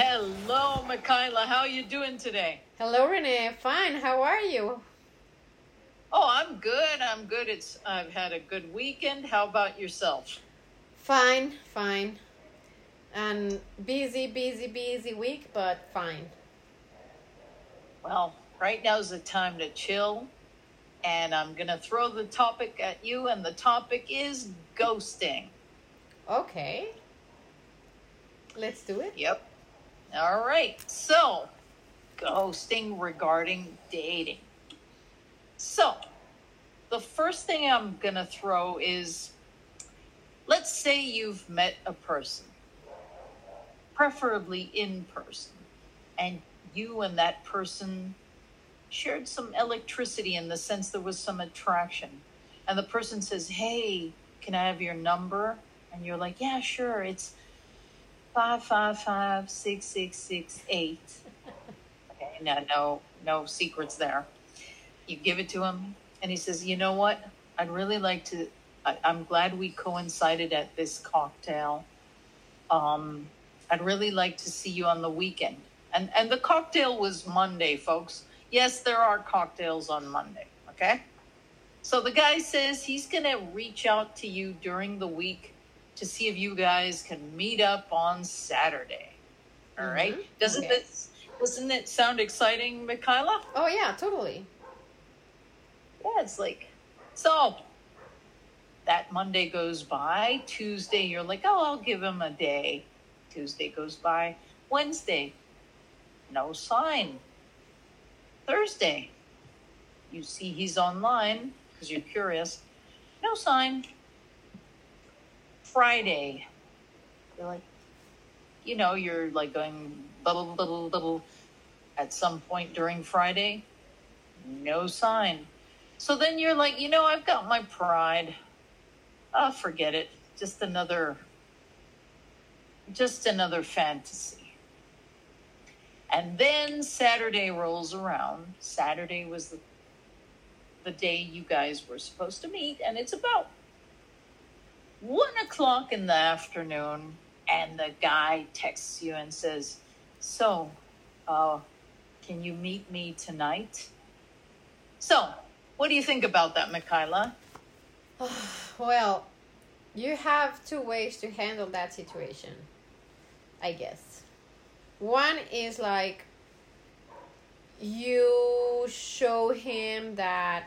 hello, Michaela. How are you doing today? Hello, Renee. Fine. How are you? Oh, I'm good. I'm good. It's I've had a good weekend. How about yourself? Fine, fine. And busy, busy, busy week, but fine. Well, right now is the time to chill. And I'm going to throw the topic at you, and the topic is ghosting. Okay. Let's do it. Yep. All right. So, ghosting regarding dating. So, the first thing I'm going to throw is let's say you've met a person, preferably in person, and you and that person shared some electricity in the sense there was some attraction. And the person says, Hey, can I have your number? And you're like, Yeah, sure. It's five five five six six six eight. Okay, no, no, no secrets there. You give it to him, and he says, "You know what? I'd really like to. I, I'm glad we coincided at this cocktail. Um, I'd really like to see you on the weekend." And and the cocktail was Monday, folks. Yes, there are cocktails on Monday. Okay. So the guy says he's going to reach out to you during the week to see if you guys can meet up on Saturday. All right? Mhm. Doesn't Okay. this doesn't it sound exciting, Michaela? Oh, yeah, totally. Yeah, it's like so that Monday goes by, Tuesday you're like, "Oh, I'll give him a day." Tuesday goes by, Wednesday no sign. Thursday you see he's online because you're curious. No sign. Friday you're like you know, you're like going little little little at some point during Friday. No sign. So then you're like, you know, I've got my pride. Oh, forget it. Just another, just another fantasy. And then Saturday rolls around. Saturday was the, the day you guys were supposed to meet, and it's about one o'clock in the afternoon. And the guy texts you and says, "So, uh, can you meet me tonight?" So, what do you think about that, Michaela? Well, you have two ways to handle that situation, I guess. One is like you show him that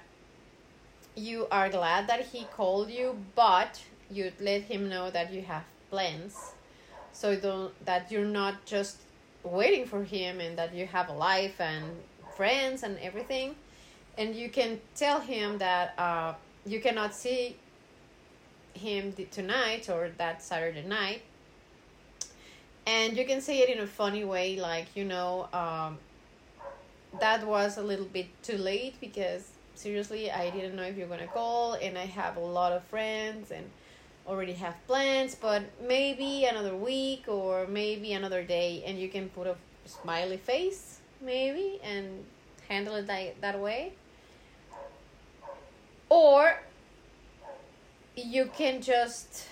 you are glad that he called you, but you let him know that you have plans. So don't, that you're not just waiting for him and that you have a life and friends and everything. And you can tell him that uh, you cannot see him tonight or that Saturday night. And you can say it in a funny way, like, you know, um, that was a little bit too late because seriously, I didn't know if you're gonna call, and I have a lot of friends and already have plans, but maybe another week or maybe another day, and you can put a smiley face, maybe, and handle it that, that way. Or you can just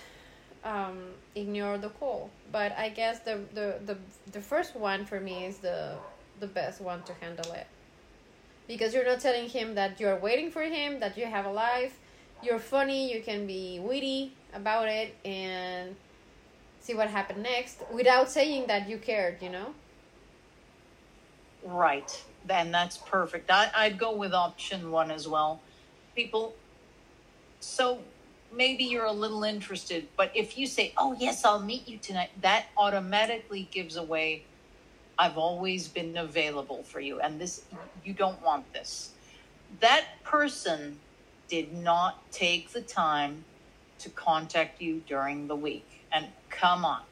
um, ignore the call. But I guess the, the, the, the first one for me is the the best one to handle it. Because you're not telling him that you're waiting for him, that you have a life, you're funny, you can be witty about it and see what happened next without saying that you cared, you know? Right. Then that's perfect. I, I'd go with option one as well. People, so maybe you're a little interested, but if you say, oh, yes, I'll meet you tonight, that automatically gives away, I've always been available for you. And this, you don't want this. That person did not take the time to contact you during the week. And come on.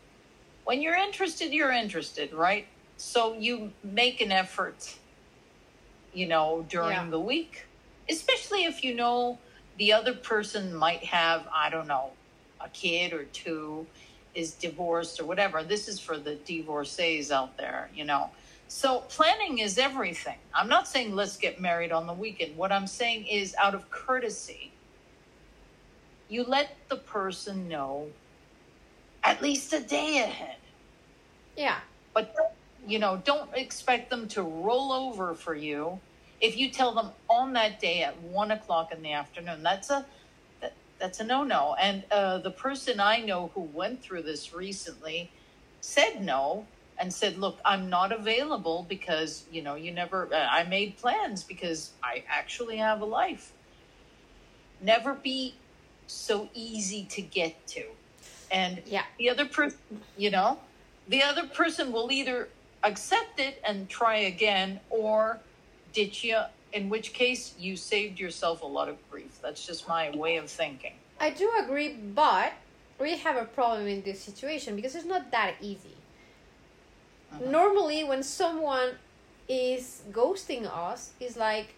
When you're interested, you're interested, right? So you make an effort, you know, during Yeah. the week, especially if you know the other person might have, I don't know, a kid or two, is divorced or whatever. This is for the divorcees out there, you know. So planning is everything. I'm not saying let's get married on the weekend. What I'm saying is out of courtesy, you let the person know at least a day ahead. Yeah. But you know, don't expect them to roll over for you. If you tell them on that day at one o'clock in the afternoon, that's a that, that's a no no. And uh, the person I know who went through this recently said no and said, "Look, I'm not available because you know you never. Uh, I made plans because I actually have a life. Never be so easy to get to, and Yeah. the other person, you know, the other person will either accept it and try again or ditch you. In which case, you saved yourself a lot of grief. That's just my way of thinking. I do agree, but we have a problem in this situation because it's not that easy. Mhm. Normally, when someone is ghosting us, it's like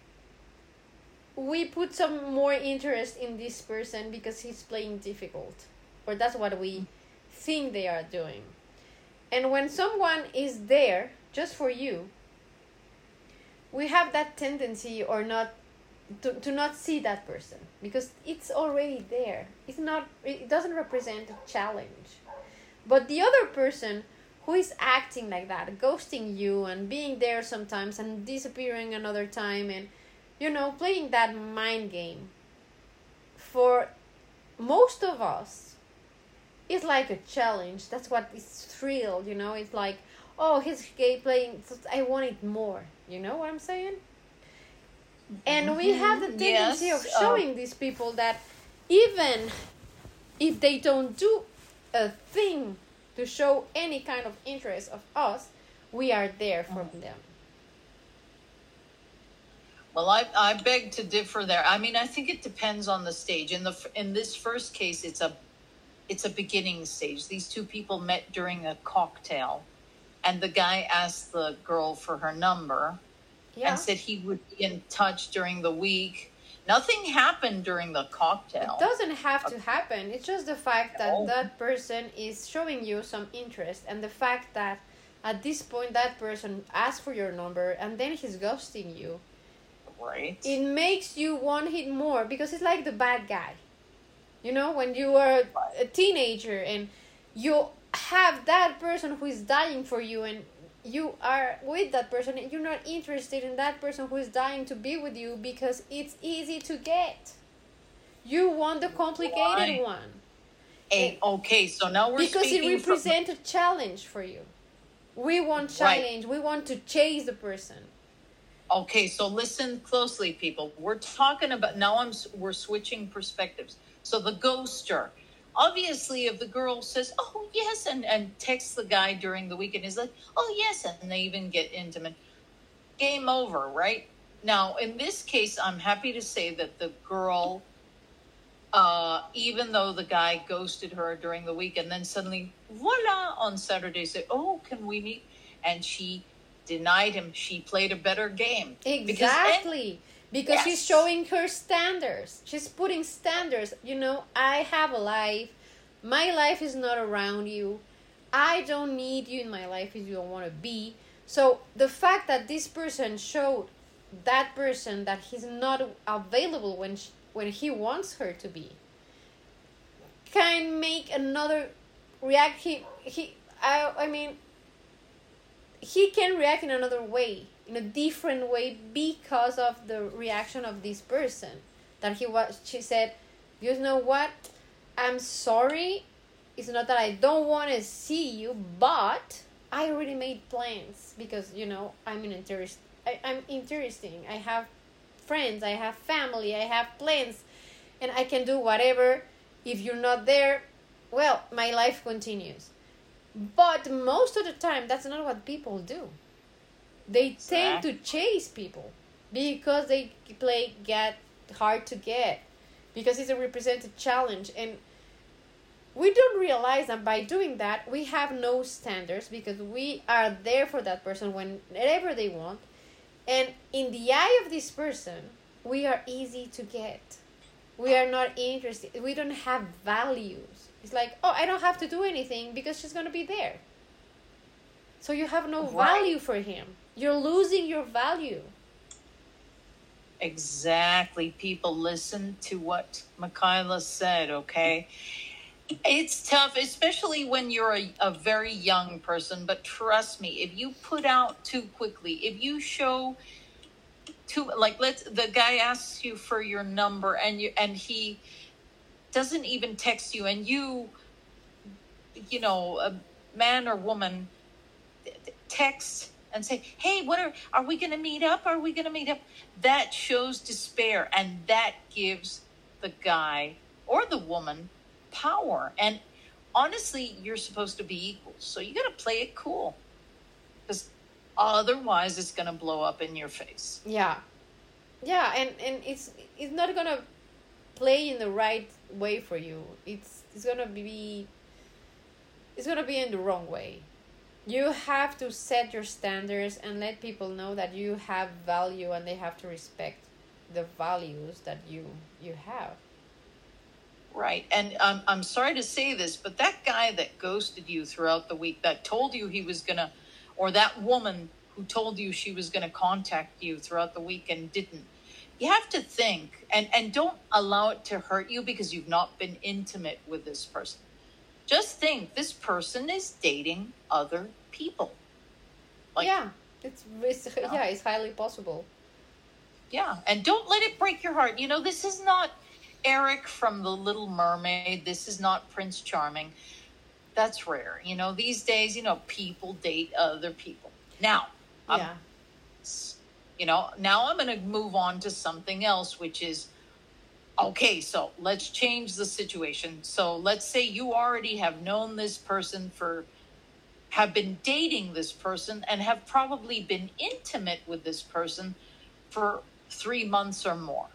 we put some more interest in this person because he's playing difficult, or that's what we think they are doing. And when someone is there just for you, we have that tendency or not to, to not see that person because it's already there it's not it doesn't represent a challenge but the other person who is acting like that ghosting you and being there sometimes and disappearing another time and you know playing that mind game for most of us it's like a challenge. That's what is thrill you know? It's like oh he's gay playing so i want it more. You know what i'm saying? And we have the tendency yes, of uh, showing these people that even if they don't do a thing to show any kind of interest of us we are there for Mm. them Well, I, I beg to differ there. I mean, I think it depends on the stage. In the in this first case, it's a it's a beginning stage. These two people met during a cocktail, and the guy asked the girl for her number yeah and said he would be in touch during the week. Nothing happened during the cocktail. it doesn't have to happen it's just the fact that No. that person is showing you some interest and the fact that at this point that person asked for your number and then he's ghosting you Right. it makes you want him more because it's like the bad guy. You know, when you are a teenager and you have that person who is dying for you and you are with that person and you're not interested in that person who is dying to be with you because it's easy to get. You want the complicated Right. one Hey, okay, so now we're because it speaking from- represents a challenge for you. We want Right. challenge. We want to chase the person. Okay, so listen closely, people. We're talking about now. I'm we're switching perspectives. So the ghoster, obviously, if the girl says, "Oh yes," and and texts the guy during the weekend, is like, "Oh yes," and they even get intimate. Game over, right? Now, in this case, I'm happy to say that the girl, uh, even though the guy ghosted her during the week, and then suddenly, voila, on Saturday, say, "Oh, can we meet?" and she denied him. She played a better game. Because- Exactly. Because she's Yes. showing her standards. She's putting standards. You know, I have a life. My life is not around you. I don't need you in my life if you don't want to be. So the fact that this person showed that person that he's not available when sh when he wants her to be can make another react he he I, I mean he can react in another way in a different way because of the reaction of this person. That he was she said you know what? I'm sorry. It's not that i don't want to see you but i already made plans because you know i'm in interest I, i'm interesting. I have friends i have family i have plans and i can do whatever. If you're not there well my life continues but most of the time, that's not what people do. They tend to chase people because they play get hard to get because it's a represented challenge. And we don't realize that by doing that we have no standards because we are there for that person whenever they want. And in the eye of this person we are easy to get. We are not interested. We don't have values it's like oh i don't have to do anything because she's going to be there so you have no Right. value for him you're losing your value Exactly. People listen to what Michaela said, okay? It's tough, especially when you're a, a very young person. But trust me, if you put out too quickly, if you show too like let's the guy asks you for your number and you and he doesn't even text you and you you know a man or woman text and say hey what are are we going to meet up? Are we going to meet up? That shows despair and that gives the guy or the woman power. And honestly you're supposed to be equal. So you got to play it cool because otherwise it's going to blow up in your face. Yeah. Yeah and and it's it's not going to play in the right way for you. It's it's to be it's to be in the wrong way. You have to set your standards and let people know that you have value and they have to respect the values that you you have. Right. And um, I'm sorry to say this, but that guy that ghosted you throughout the week, that told you he was going to, or that woman who told you she was going to contact you throughout the week and didn't, you have to think and, and don't allow it to hurt you because you've not been intimate with this person. Just think this person is dating other people. Like, yeah, it's, it's yeah, it's highly possible. Yeah, and don't let it break your heart. You know, this is not Eric from The Little Mermaid. This is not Prince Charming. That's rare. You know, these days, you know, people date other people. Now, yeah. Um, you know, now I'm going to move on to something else, which is okay, so let's change the situation. So let's say you already have known this person for, have been dating this person, and have probably been intimate with this person for three months or more.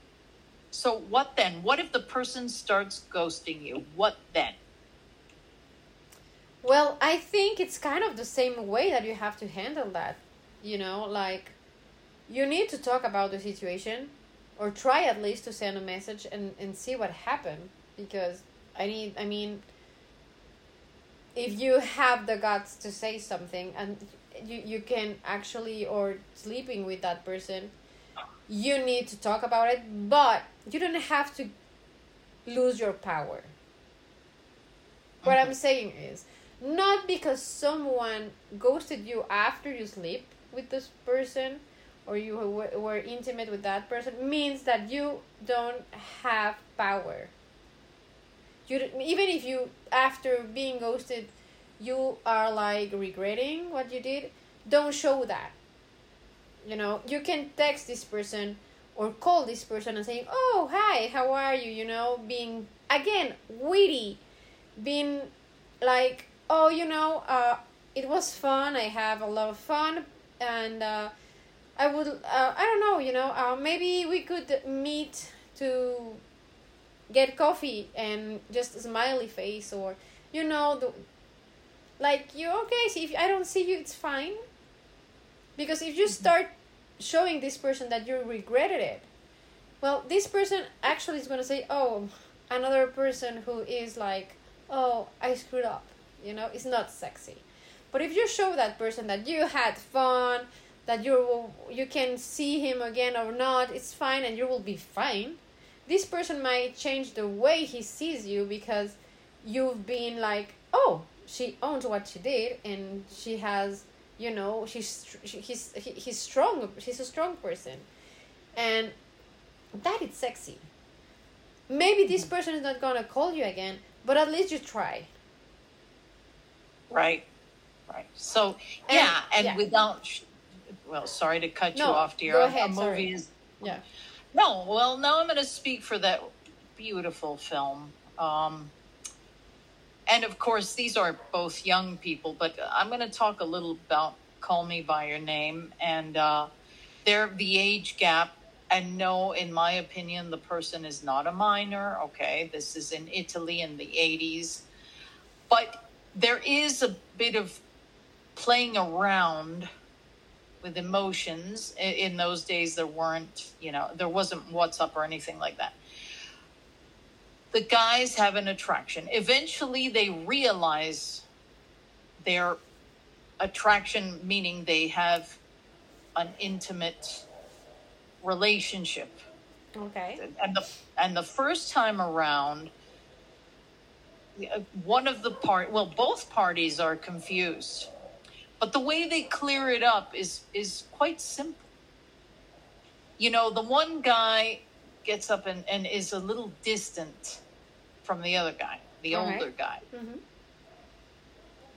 So what then? What if the person starts ghosting you? What then? Well, I think it's kind of the same way that you have to handle that. You know, like you need to talk about the situation or try at least to send a message and, and see what happened because I need I mean if you have the guts to say something and you, you can actually or sleeping with that person you need to talk about it but you don't have to lose your power. What i'm saying is not because someone ghosted you after you sleep with this person or you were intimate with that person means that you don't have power. You even if you after being ghosted you are like regretting what you did don't show that. You know you can text this person or call this person and saying oh hi how are you? You know being again witty being like oh you know uh, it was fun i have a lot of fun and uh, i would uh, i don't know you know uh, maybe we could meet to get coffee and just a smiley face or you know the like you okay see if i don't see you it's fine because if you mm-hmm. start showing this person that you regretted it well this person actually is going to say oh another person who is like oh i screwed up you know it's not sexy but if you show that person that you had fun that you you can see him again or not it's fine and you will be fine. This person might change the way he sees you because you've been like oh she owns what she did and she has you know she's she, he's he, he's strong she's a strong person. And that is sexy. Maybe this mm-hmm. person is not gonna call you again but at least you try. Right. Right. So and, yeah and yeah. without well sorry to cut no, you off dear go ahead, a movie is yeah no well now i'm going to speak for that beautiful film um and of course, these are both young people, but I'm going to talk a little about Call Me By Your Name and uh, their the age gap. And no, in my opinion, the person is not a minor. Okay, this is in Italy in the 80s. But there is a bit of playing around with emotions. In those days, there weren't, you know, there wasn't WhatsApp or anything like that the guys have an attraction. Eventually, they realize their attraction, meaning they have an intimate relationship. Okay. And the and the first time around, uh, one of the part, well, both parties are confused, but the way they clear it up is is quite simple. You know, the one guy gets up and, and is a little distant from the other guy, the All older right. guy. Mhm.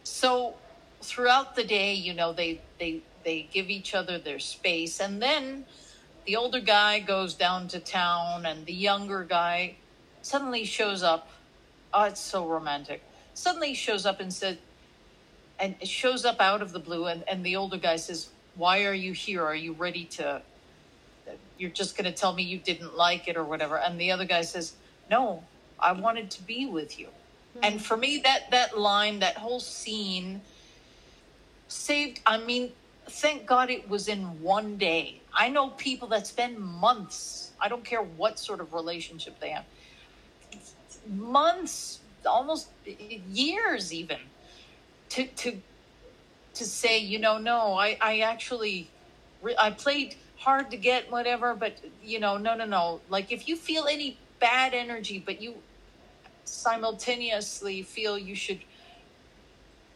So throughout the day, you know, they they they give each other their space, and then the older guy goes down to town, and the younger guy suddenly shows up. Oh, it's so romantic. Suddenly shows up and said, and it shows up out of the blue, and and the older guy says, "Why are you here? Are you ready to?" You're just going to tell me you didn't like it or whatever. And the other guy says, "No, I wanted to be with you." Hmm. And for me, that that line, that whole scene, saved. I mean, thank God it was in one day. I know people that spend months. I don't care what sort of relationship they have, months, almost years, even to to to say, you know, no, I I actually I played hard to get whatever, but you know, no, no, no. Like if you feel any bad energy, but you simultaneously feel you should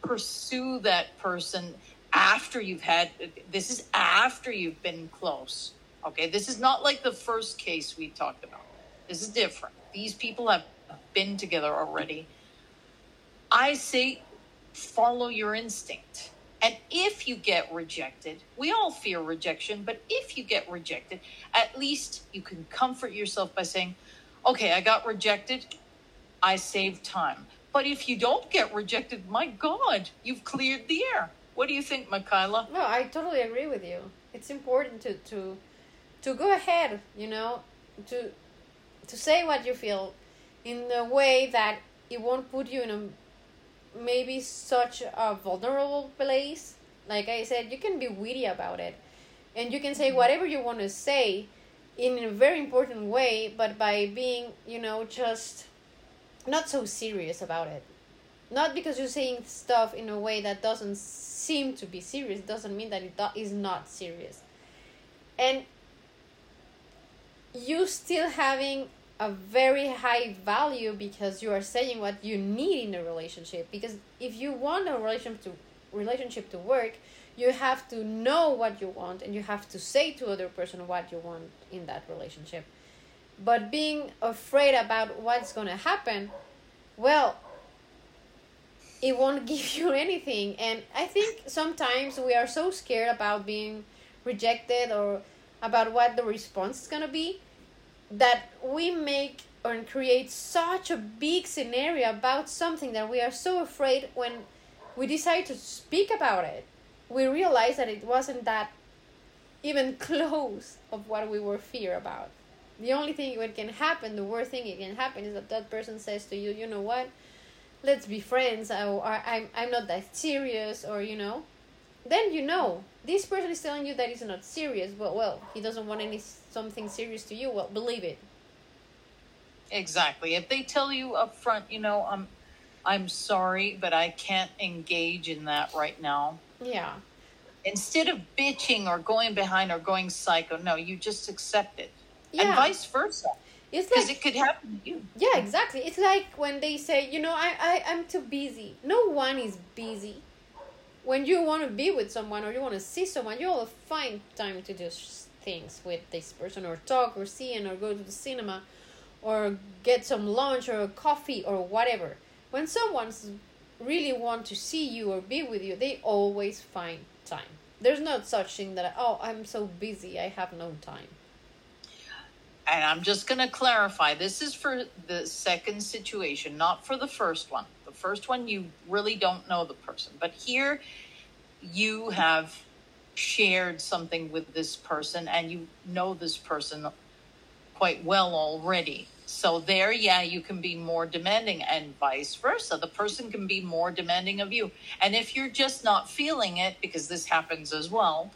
pursue that person after you've had this is after you've been close okay? This is not like the first case we talked about. This is different. These people have been together already. I say follow your instinct and if you get rejected we all fear rejection but if you get rejected at least you can comfort yourself by saying okay i got rejected I saved time. But if you don't get rejected, my God, you've cleared the air. What do you think, Michaela? No, I totally agree with you. It's important to to to go ahead, you know, to to say what you feel in a way that it won't put you in a maybe such a vulnerable place. Like I said, you can be witty about it, and you can say mm-hmm. whatever you want to say in a very important way, but by being, you know, just not so serious about it. Not because you're saying stuff in a way that doesn't seem to be serious doesn't mean that it is not serious. And you still having a very high value because you are saying what you need in a relationship. Because if you want a relationship to relationship to work you have to know what you want and you have to say to other person what you want in that relationship. But being afraid about what's going to happen well it won't give you anything. And i think sometimes we are so scared about being rejected or about what the response is going to be that we make or create such a big scenario about something that we are so afraid when we decide to speak about it we realize that it wasn't that even close of what we were fear about. The only thing that can happen the worst thing that can happen is that that person says to you you know what? Let's be friends or, I'm, I'm not that serious or you know. Then you know this person is telling you that he's not serious but well he doesn't want any something serious to you well believe it Exactly. If they tell you up front, you know, I'm I'm sorry, but I can't engage in that right now. yeah Instead of bitching or going behind or going psycho, no, you just accept it. And yeah vice versa. it's Because like it could happen to you. yeah exactly it's like when they say you know I, I i'm too busy no one is busy when you want to be with someone or you want to see someone you'll find time to s- things with this person or talk or see and or go to the cinema or get some lunch or coffee or whatever when someone's really want to see you or be with you they always find time there's not such thing that oh i'm so busy i have no time And I'm just going to clarify this is for the second situation, not for the first one. The first one, you really don't know the person. But here, you have shared something with this person and you know this person quite well already. So, there, yeah, you can be more demanding, and vice versa. The person can be more demanding of you. And if you're just not feeling it, because this happens as well,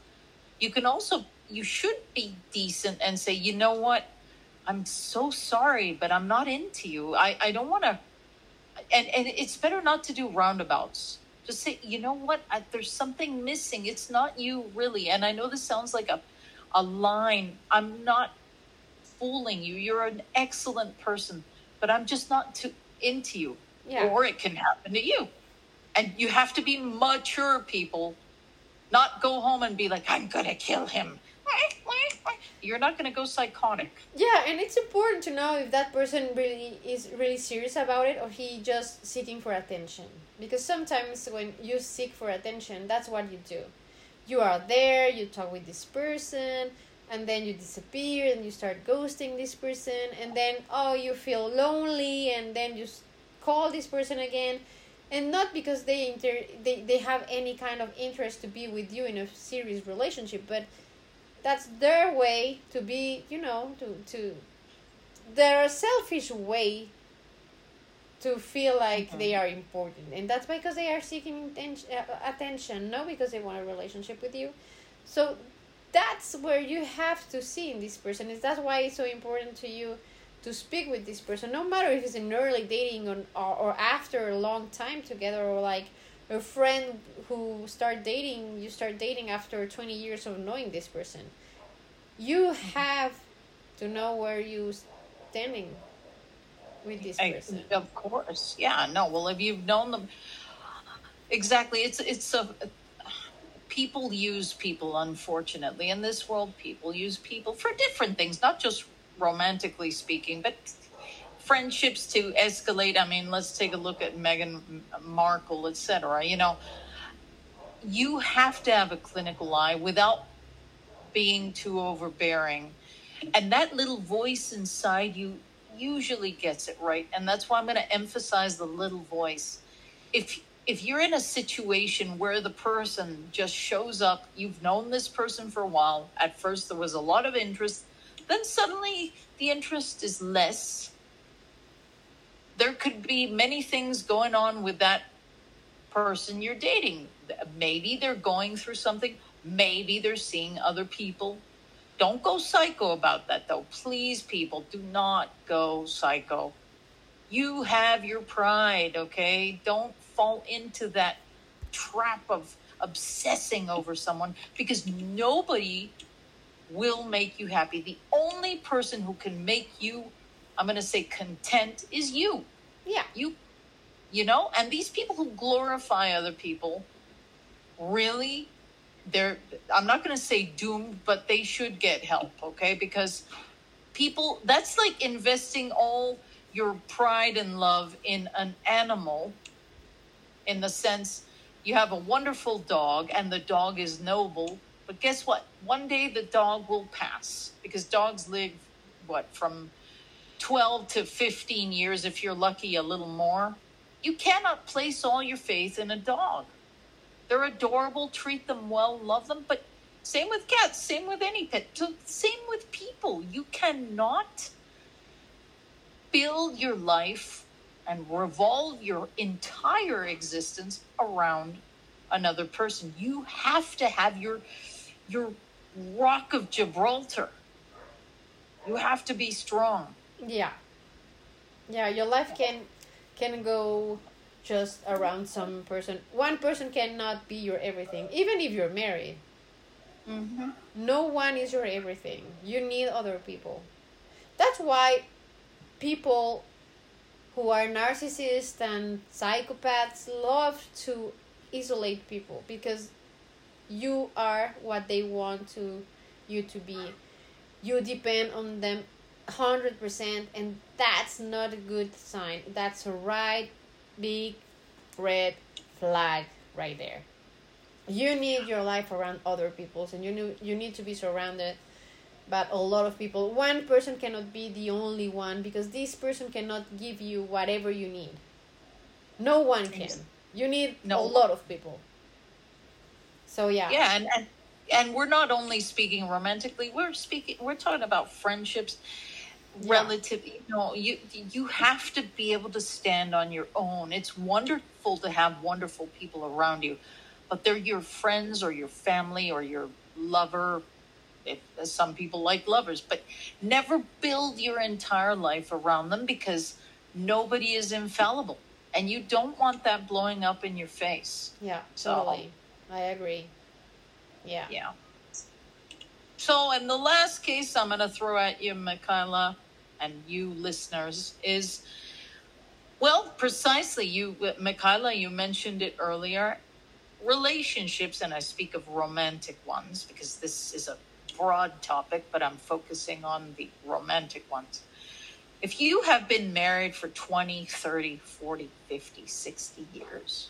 you can also, you should be decent and say, you know what? I'm so sorry, but I'm not into you. I, I don't want to. And, and it's better not to do roundabouts. Say, you know what? I, there's something missing. It's not you, really. And I know this sounds like a, a line. I'm not fooling you. You're an excellent person, but I'm just not too into you. Yeah. or it can happen to you. And you have to be mature people, not go home and be like, I'm going to kill him. You're not going to go psychotic. Yeah, and it's important to know if that person really is really serious about it or he just seeking for attention. Because sometimes when you seek for attention, that's what you do. You are there, you talk with this person, and then you disappear and you start ghosting this person, and then oh, you feel lonely, and then you call this person again. And not because they inter- they, they have any kind of interest to be with you in a serious relationship, but that's their way to be you know to to their selfish way to feel like Mhm. they are important. And that's because they are seeking atten- uh, attention not because they want a relationship with you. So that's where you have to see in this person. Is that's why it's so important to you to speak with this person. No matter if it's in early dating or, or, or after a long time together or like a friend who start dating you start dating after 20 years of knowing this person you have to know where you standing with this I- person of course. Yeah, no. Well, if you've known them exactly, it's it's a people use people unfortunately in this world people use people for different things not just romantically speaking but friendships to escalate. I mean let's take a look at meghan markle etc you know you have to have a clinical eye without being too overbearing. And that little voice inside you usually gets it right. And that's why i'm going to emphasize the little voice. If if you're in a situation where the person just shows up you've known this person for a while at first there was a lot of interest then suddenly the interest is less there could be many things going on with that person you're dating. Maybe they're going through something. Maybe they're seeing other people. Don't go psycho about that though. Please people do not go psycho. You have your pride okay? Don't fall into that trap of obsessing over someone because nobody will make you happy. The only person who can make you i'm going to say content is you yeah. You you know and these people who glorify other people really they're i'm not going to say doomed but they should get help okay? Because people that's like investing all your pride and love in an animal in the sense you have a wonderful dog and the dog is noble but guess what? One day the dog will pass because dogs live what from 12 to 15 years if you're lucky a little more you cannot place all your faith in a dog. They're adorable treat them well love them but same with cats same with any pet same with people. You cannot build your life and revolve your entire existence around another person. You have to have your your rock of gibraltar. You have to be strong yeah. Yeah your life can can go just around some person. One person cannot be your everything even if you're married. Mm-hmm. no one is your everything. You need other people. That's why people who are narcissists and psychopaths love to isolate people because you are what they want to you to be. You depend on them 100% and that's not a good sign. That's a right big red flag right there. You need your life around other people's and you need, you need to be surrounded by a lot of people. One person cannot be the only one because this person cannot give you whatever you need. No one can. You need No. a lot of people. So yeah. Yeah and, and and we're not only speaking romantically we're speaking we're talking about friendships Yeah. relative you know you you have to be able to stand on your own. It's wonderful to have wonderful people around you but they're your friends or your family or your lover if some people like lovers but never build your entire life around them because nobody is infallible and you don't want that blowing up in your face. Yeah So- totally. I agree. Yeah. Yeah. So, and the last case I'm going to throw at you, Michaela, and you listeners, is Well, precisely. You, Michaela, you mentioned it earlier. Relationships, and I speak of romantic ones because this is a broad topic, but I'm focusing on the romantic ones. If you have been married for 20, 30, 40, 50, 60 years,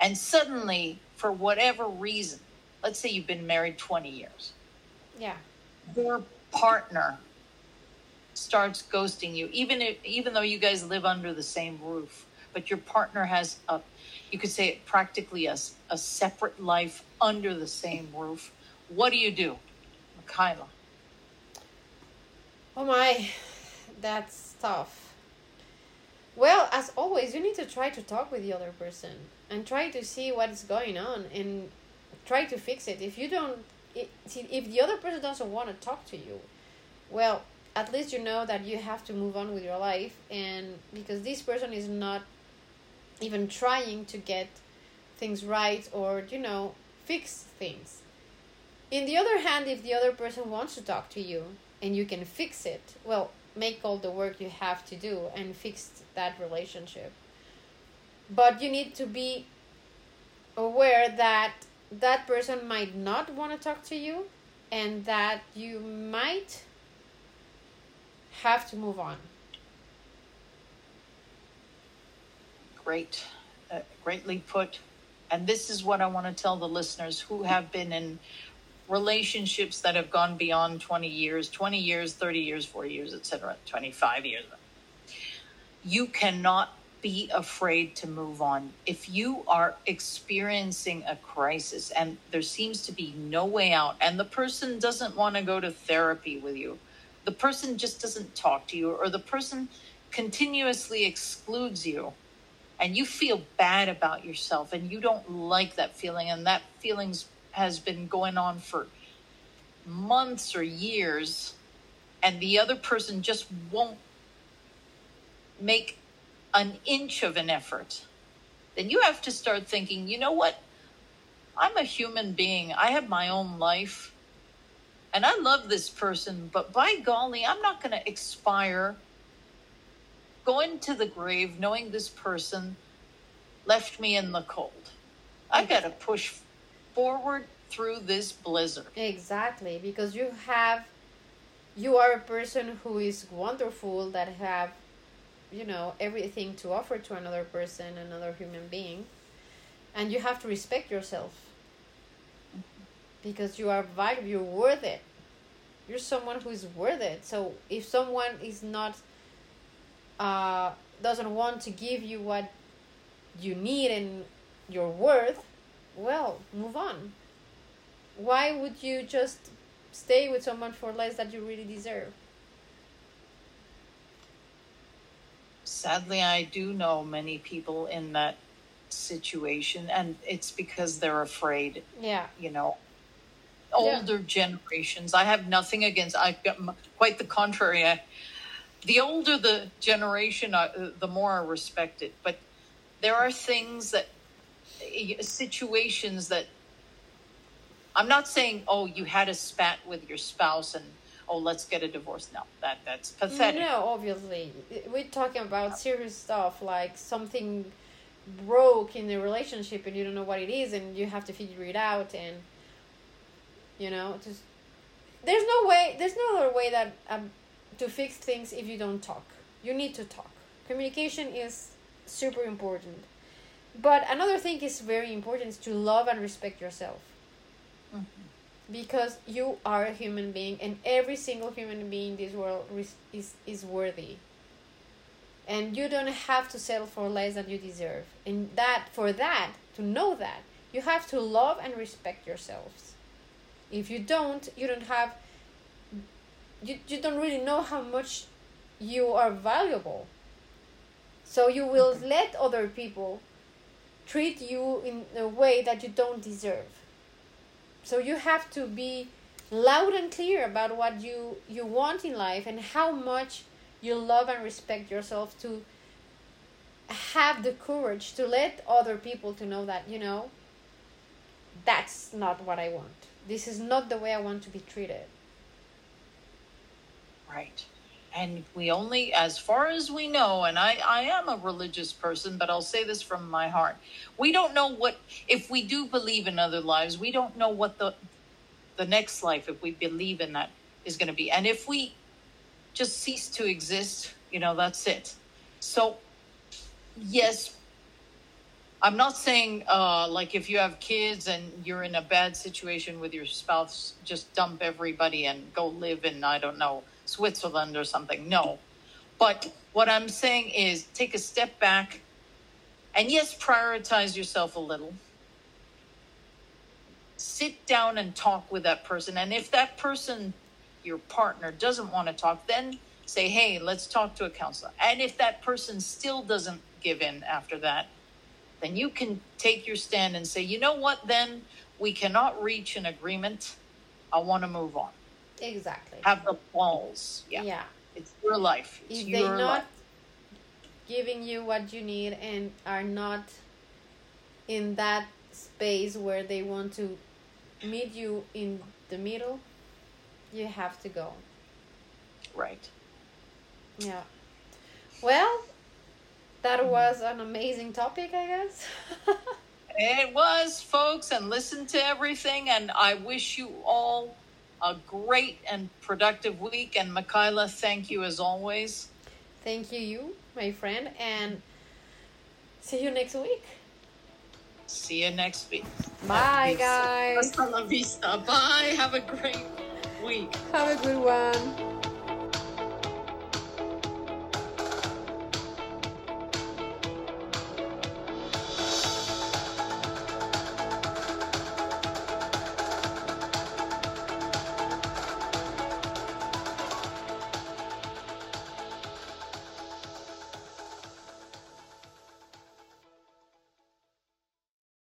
and suddenly, for whatever reason, let's say you've been married 20 years. Yeah. Your partner starts ghosting you, even if, even though you guys live under the same roof, but your partner has a, you could say it practically a, a separate life under the same roof. What do you do, Kyla? Oh my, that's tough. Well, as always, you need to try to talk with the other person and try to see what is going on and try to fix it. If you don't, if the other person doesn't want to talk to you, well, at least you know that you have to move on with your life and because this person is not even trying to get things right or you know fix things. In the other hand if the other person wants to talk to you and you can fix it well make all the work you have to do and fix that relationship. But you need to be aware that that person might not want to talk to you and that you might have to move on. Great, uh, greatly put. And this is what I want to tell the listeners who have been in relationships that have gone beyond 20 years 20 years 30 years 40 years etc 25 years you cannot be afraid to move on. If you are experiencing a crisis and there seems to be no way out and the person doesn't want to go to therapy with you the person just doesn't talk to you or the person continuously excludes you and you feel bad about yourself and you don't like that feeling and that feeling has been going on for months or years and the other person just won't make an inch of an effort then you have to start thinking you know what i'm a human being i have my own life and I love this person, but by golly, I'm not going to expire going to the grave knowing this person left me in the cold. I got to push forward through this blizzard. Exactly, because you have you are a person who is wonderful that have you know everything to offer to another person, another human being. And you have to respect yourself because you are valuable, you're worth it. You're someone who is worth it. So if someone is not, uh, doesn't want to give you what you need and your worth, well, move on. Why would you just stay with someone for less that you really deserve? Sadly, I do know many people in that situation, and it's because they're afraid. Yeah. You know, older yeah. generations. I have nothing against. I've got quite the contrary. I, the older the generation, uh, the more I respect it. But there are things that, situations that. I'm not saying, oh, you had a spat with your spouse and oh, let's get a divorce. No, that that's pathetic. No, obviously, we're talking about serious stuff like something broke in the relationship and you don't know what it is and you have to figure it out and you know, just there's no way. There's no other way that um, to fix things if you don't talk. You need to talk. Communication is super important. But another thing is very important is to love and respect yourself. Mm-hmm. Because you are a human being, and every single human being in this world is, is worthy. And you don't have to settle for less than you deserve. And that for that, to know that, you have to love and respect yourselves if you don't you don't have you, you don't really know how much you are valuable so you will let other people treat you in a way that you don't deserve so you have to be loud and clear about what you you want in life and how much you love and respect yourself to have the courage to let other people to know that you know that's not what i want this is not the way I want to be treated. Right. And we only as far as we know and I, I am a religious person but i'll say this from my heart. We don't know what if we do believe in other lives we don't know what the the next life if we believe in that is going to be. And if we just cease to exist you know that's it. So yes i'm not saying uh like if you have kids and you're in a bad situation with your spouse just dump everybody and go live in i don't know Switzerland or something. No. But what I'm saying is take a step back and yes, prioritize yourself a little. Sit down and talk with that person. And if that person, your partner, doesn't want to talk, then say, hey, let's talk to a counselor. And if that person still doesn't give in after that, then you can take your stand and say, you know what, then we cannot reach an agreement. I want to move on. Exactly. Have the balls. Yeah. Yeah. It's your life. It's If they're not life. giving you what you need and are not in that space where they want to meet you in the middle, you have to go. Right. Yeah. Well, that was an amazing topic, I guess. It was, folks, and listen to everything. And I wish you all a great and productive week. And Michaela, thank you as always. Thank you, you, my friend, and see you next week. See you next week. Bye, guys. Hasta la vista. Bye. Have a great week. Have a good one.